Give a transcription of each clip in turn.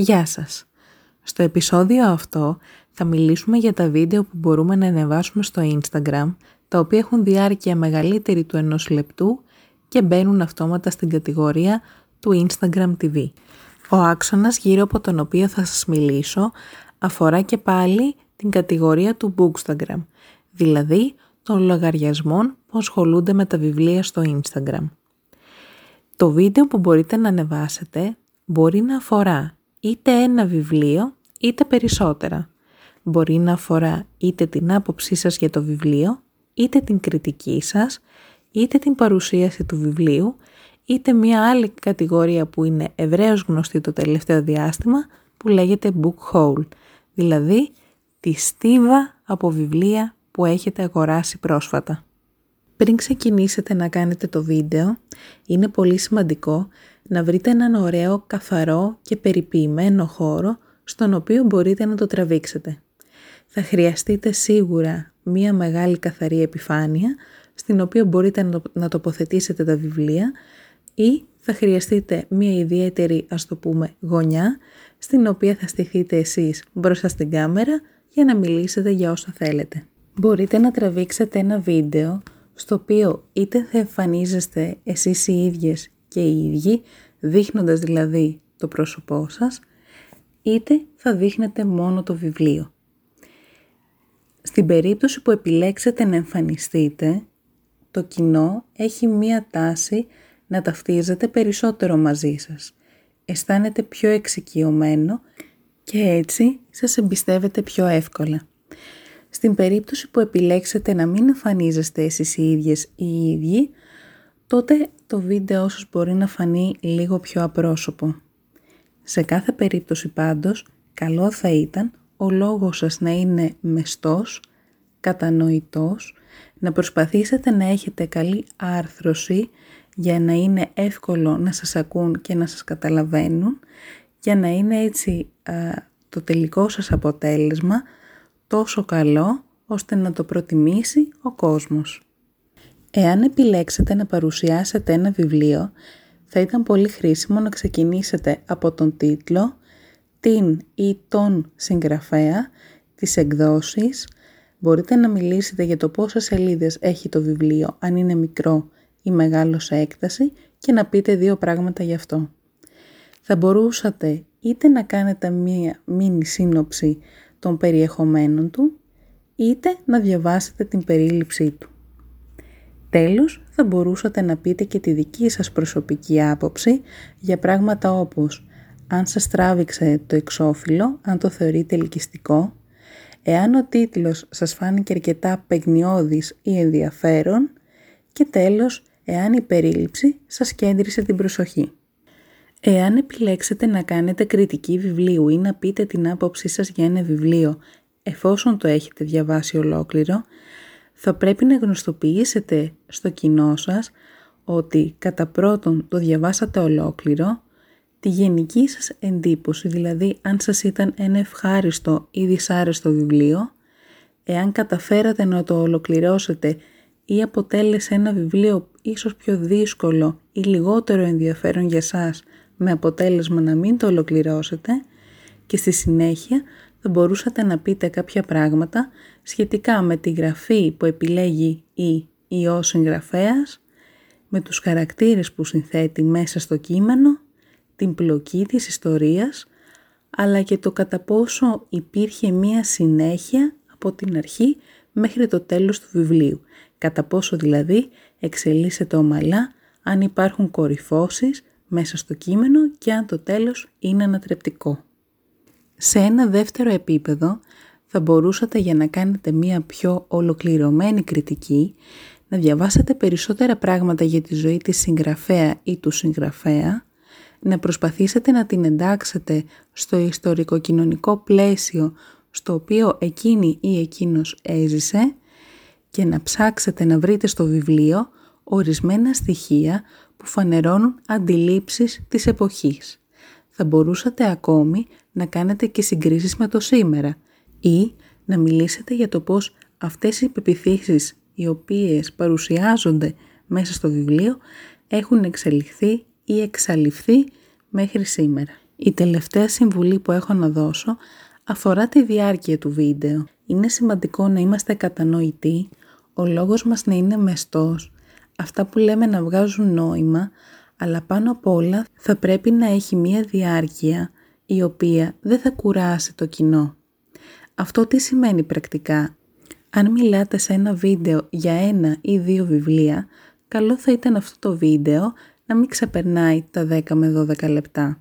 Γεια σας! Στο επεισόδιο αυτό θα μιλήσουμε για τα βίντεο που μπορούμε να ανεβάσουμε στο Instagram, τα οποία έχουν διάρκεια μεγαλύτερη του ενός λεπτού και μπαίνουν αυτόματα στην κατηγορία του Instagram TV. Ο άξονας γύρω από τον οποίο θα σας μιλήσω αφορά και πάλι την κατηγορία του Bookstagram, δηλαδή των λογαριασμών που ασχολούνται με τα βιβλία στο Instagram. Το βίντεο που μπορείτε να ανεβάσετε μπορεί να αφορά είτε ένα βιβλίο είτε περισσότερα. Μπορεί να αφορά είτε την άποψή σας για το βιβλίο, είτε την κριτική σας, είτε την παρουσίαση του βιβλίου, είτε μια άλλη κατηγορία που είναι ευρέως γνωστή το τελευταίο διάστημα που λέγεται book haul, δηλαδή τη στίβα από βιβλία που έχετε αγοράσει πρόσφατα. Πριν ξεκινήσετε να κάνετε το βίντεο, είναι πολύ σημαντικό να βρείτε έναν ωραίο, καθαρό και περιποιημένο χώρο στον οποίο μπορείτε να το τραβήξετε. Θα χρειαστείτε σίγουρα μία μεγάλη καθαρή επιφάνεια στην οποία μπορείτε να τοποθετήσετε τα βιβλία ή θα χρειαστείτε μία ιδιαίτερη ας το πούμε γωνιά στην οποία θα στηθείτε εσείς μπροστά στην κάμερα για να μιλήσετε για όσα θέλετε. Μπορείτε να τραβήξετε ένα βίντεο στο οποίο είτε θα εμφανίζεστε εσείς οι ίδιες και οι ίδιοι, δείχνοντας δηλαδή το πρόσωπό σας, είτε θα δείχνετε μόνο το βιβλίο. Στην περίπτωση που επιλέξετε να εμφανιστείτε, το κοινό έχει μία τάση να ταυτίζεται περισσότερο μαζί σας. Αισθάνεται πιο εξοικειωμένο και έτσι σας εμπιστεύεται πιο εύκολα. Στην περίπτωση που επιλέξετε να μην εμφανίζεστε εσείς οι ίδιες ή οι ίδιοι, τότε το βίντεο σας μπορεί να φανεί λίγο πιο απρόσωπο. Σε κάθε περίπτωση πάντως, καλό θα ήταν ο λόγος σας να είναι μεστός, κατανοητός, να προσπαθήσετε να έχετε καλή άρθρωση για να είναι εύκολο να σας ακούν και να σας καταλαβαίνουν, για να είναι έτσι το τελικό σας αποτέλεσμα τόσο καλό ώστε να το προτιμήσει ο κόσμος. Εάν επιλέξετε να παρουσιάσετε ένα βιβλίο, θα ήταν πολύ χρήσιμο να ξεκινήσετε από τον τίτλο, την ή τον συγγραφέα, τις εκδόσεις, μπορείτε να μιλήσετε για το πόσες σελίδες έχει το βιβλίο, αν είναι μικρό ή μεγάλο σε έκταση και να πείτε δύο πράγματα γι' αυτό. Θα μπορούσατε είτε να κάνετε μία μίνι σύνοψη των περιεχομένων του, είτε να διαβάσετε την περίληψή του. Τέλος, θα μπορούσατε να πείτε και τη δική σας προσωπική άποψη για πράγματα όπως αν σας τράβηξε το εξώφυλλο, αν το θεωρείτε ελκυστικό, εάν ο τίτλος σας φάνηκε αρκετά παιγνιώδης ή ενδιαφέρον και τέλος, εάν η περίληψη σας κέντρισε την προσοχή. Εάν επιλέξετε να κάνετε κριτική βιβλίου ή να πείτε την άποψή σας για ένα βιβλίο εφόσον το έχετε διαβάσει ολόκληρο, θα πρέπει να γνωστοποιήσετε στο κοινό σας ότι κατά πρώτον το διαβάσατε ολόκληρο, τη γενική σας εντύπωση, δηλαδή αν σας ήταν ένα ευχάριστο ή δυσάρεστο βιβλίο, εάν καταφέρατε να το ολοκληρώσετε ή αποτέλεσε ένα βιβλίο ίσως πιο δύσκολο ή λιγότερο ενδιαφέρον για σας με αποτέλεσμα να μην το ολοκληρώσετε και στη συνέχεια θα μπορούσατε να πείτε κάποια πράγματα σχετικά με τη γραφή που επιλέγει η ή ο συγγραφέας, με τους χαρακτήρες που συνθέτει μέσα στο κείμενο, την πλοκή της ιστορίας, αλλά και το κατά πόσο υπήρχε μία συνέχεια από την αρχή μέχρι το τέλος του βιβλίου. Κατά πόσο δηλαδή εξελίσσεται ομαλά, αν υπάρχουν κορυφώσεις μέσα στο κείμενο και αν το τέλος είναι ανατρεπτικό. Σε ένα δεύτερο επίπεδο θα μπορούσατε για να κάνετε μία πιο ολοκληρωμένη κριτική να διαβάσετε περισσότερα πράγματα για τη ζωή της συγγραφέα ή του συγγραφέα, να προσπαθήσετε να την εντάξετε στο ιστορικό-κοινωνικό πλαίσιο στο οποίο εκείνη ή εκείνος έζησε και να ψάξετε να βρείτε στο βιβλίο ορισμένα στοιχεία που φανερώνουν αντιλήψεις της εποχής. Θα μπορούσατε ακόμη να κάνετε και συγκρίσεις με το σήμερα ή να μιλήσετε για το πώς αυτές οι πεπιθήσεις οι οποίες παρουσιάζονται μέσα στο βιβλίο έχουν εξελιχθεί ή εξαλειφθεί μέχρι σήμερα. Η τελευταία συμβουλή που έχω να δώσω αφορά τη διάρκεια του βίντεο. Είναι σημαντικό να είμαστε κατανοητοί, ο λόγος μας να είναι μεστός, αυτά που λέμε να βγάζουν νόημα, αλλά πάνω απ' όλα θα πρέπει να έχει μία διάρκεια η οποία δεν θα κουράσει το κοινό. Αυτό τι σημαίνει πρακτικά; Αν μιλάτε σε ένα βίντεο για ένα ή δύο βιβλία, καλό θα ήταν αυτό το βίντεο να μην ξεπερνάει τα 10 με 12 λεπτά.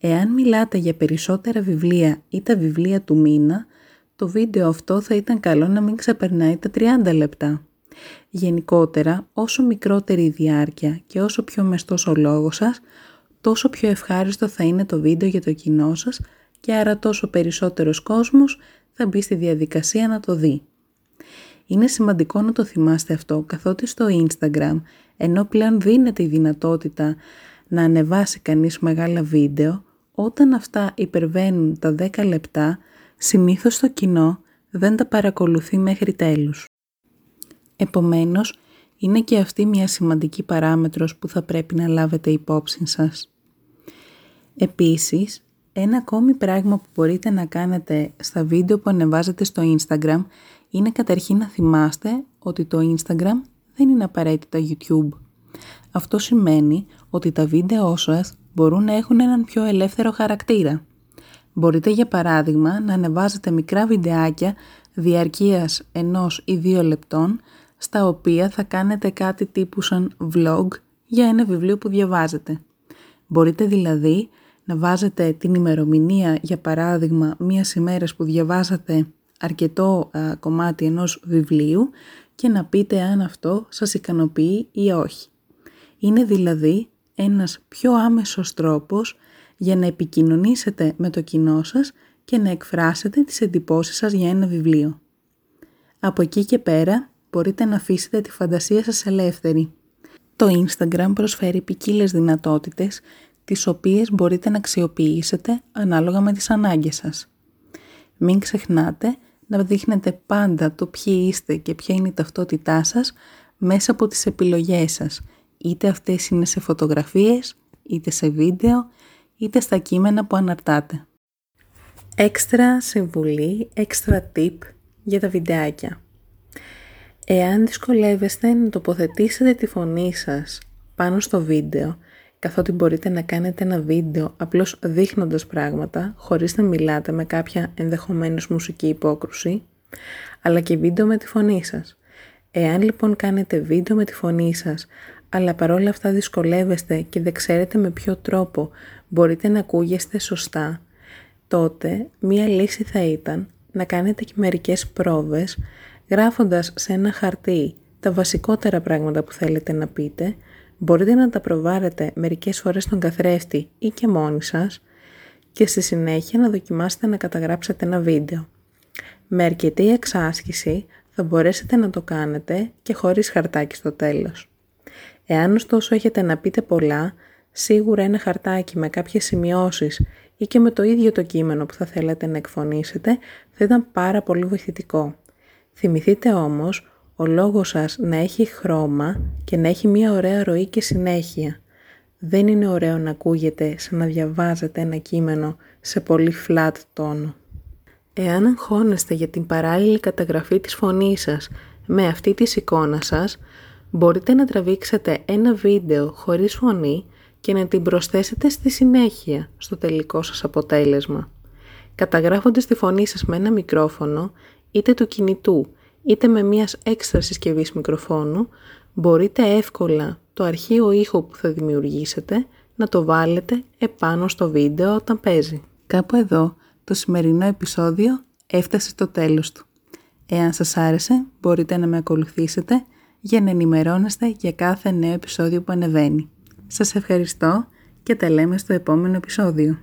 Εάν μιλάτε για περισσότερα βιβλία ή τα βιβλία του μήνα, το βίντεο αυτό θα ήταν καλό να μην ξεπερνάει τα 30 λεπτά. Γενικότερα, όσο μικρότερη η διάρκεια και όσο πιο μεστός ο λόγος σας, τόσο πιο ευχάριστο θα είναι το βίντεο για το κοινό σας και άρα τόσο περισσότερος κόσμος θα μπει στη διαδικασία να το δει. Είναι σημαντικό να το θυμάστε αυτό καθότι στο Instagram, ενώ πλέον δίνεται η δυνατότητα να ανεβάσει κανείς μεγάλα βίντεο, όταν αυτά υπερβαίνουν τα 10 λεπτά, συνήθως το κοινό δεν τα παρακολουθεί μέχρι τέλους. Επομένως, είναι και αυτή μια σημαντική παράμετρος που θα πρέπει να λάβετε υπόψη σας. Επίσης, ένα ακόμη πράγμα που μπορείτε να κάνετε στα βίντεο που ανεβάζετε στο Instagram είναι καταρχήν να θυμάστε ότι το Instagram δεν είναι απαραίτητα YouTube. Αυτό σημαίνει ότι τα βίντεο σας μπορούν να έχουν έναν πιο ελεύθερο χαρακτήρα. Μπορείτε για παράδειγμα να ανεβάζετε μικρά βιντεάκια διαρκείας ενός ή δύο λεπτών στα οποία θα κάνετε κάτι τύπου σαν vlog για ένα βιβλίο που διαβάζετε. Μπορείτε δηλαδή να βάζετε την ημερομηνία, για παράδειγμα, μία ημέρας που διαβάζατε αρκετό κομμάτι ενός βιβλίου και να πείτε αν αυτό σας ικανοποιεί ή όχι. Είναι δηλαδή ένας πιο άμεσος τρόπος για να επικοινωνήσετε με το κοινό σας και να εκφράσετε τις εντυπώσεις σας για ένα βιβλίο. Από εκεί και πέρα μπορείτε να αφήσετε τη φαντασία σας ελεύθερη. Το Instagram προσφέρει ποικίλες δυνατότητες τις οποίες μπορείτε να αξιοποιήσετε ανάλογα με τις ανάγκες σας. Μην ξεχνάτε να δείχνετε πάντα το ποιοι είστε και ποια είναι η ταυτότητά σας μέσα από τις επιλογές σας, είτε αυτές είναι σε φωτογραφίες, είτε σε βίντεο, είτε στα κείμενα που αναρτάτε. Έξτρα συμβουλή, έξτρα tip για τα βιντεάκια. Εάν δυσκολεύεστε να τοποθετήσετε τη φωνή σας πάνω στο βίντεο, καθότι μπορείτε να κάνετε ένα βίντεο απλώς δείχνοντας πράγματα, χωρίς να μιλάτε με κάποια ενδεχομένως μουσική υπόκρουση, αλλά και βίντεο με τη φωνή σας. Εάν λοιπόν κάνετε βίντεο με τη φωνή σας, αλλά παρόλα αυτά δυσκολεύεστε και δεν ξέρετε με ποιο τρόπο μπορείτε να ακούγεστε σωστά, τότε μία λύση θα ήταν να κάνετε και μερικές πρόβες γράφοντας σε ένα χαρτί τα βασικότερα πράγματα που θέλετε να πείτε, μπορείτε να τα προβάρετε μερικές φορές στον καθρέφτη ή και μόνοι σας και στη συνέχεια να δοκιμάσετε να καταγράψετε ένα βίντεο. Με αρκετή εξάσκηση θα μπορέσετε να το κάνετε και χωρίς χαρτάκι στο τέλος. Εάν ωστόσο έχετε να πείτε πολλά, σίγουρα ένα χαρτάκι με κάποιες σημειώσεις ή και με το ίδιο το κείμενο που θα θέλετε να εκφωνήσετε θα ήταν πάρα πολύ βοηθητικό. Θυμηθείτε όμως ο λόγος σας να έχει χρώμα και να έχει μια ωραία ροή και συνέχεια. Δεν είναι ωραίο να ακούγεται σαν να διαβάζετε ένα κείμενο σε πολύ flat τόνο. Εάν αγχώνεστε για την παράλληλη καταγραφή της φωνής σας με αυτή της εικόνα σας, μπορείτε να τραβήξετε ένα βίντεο χωρίς φωνή και να την προσθέσετε στη συνέχεια στο τελικό σας αποτέλεσμα. Καταγράφοντας τη φωνή σας με ένα μικρόφωνο, είτε του κινητού, είτε με μιας έξτρα συσκευής μικροφόνου, μπορείτε εύκολα το αρχείο ήχο που θα δημιουργήσετε να το βάλετε επάνω στο βίντεο όταν παίζει. Κάπου εδώ το σημερινό επεισόδιο έφτασε στο τέλος του. Εάν σας άρεσε μπορείτε να με ακολουθήσετε για να ενημερώνεστε για κάθε νέο επεισόδιο που ανεβαίνει. Σας ευχαριστώ και τα λέμε στο επόμενο επεισόδιο.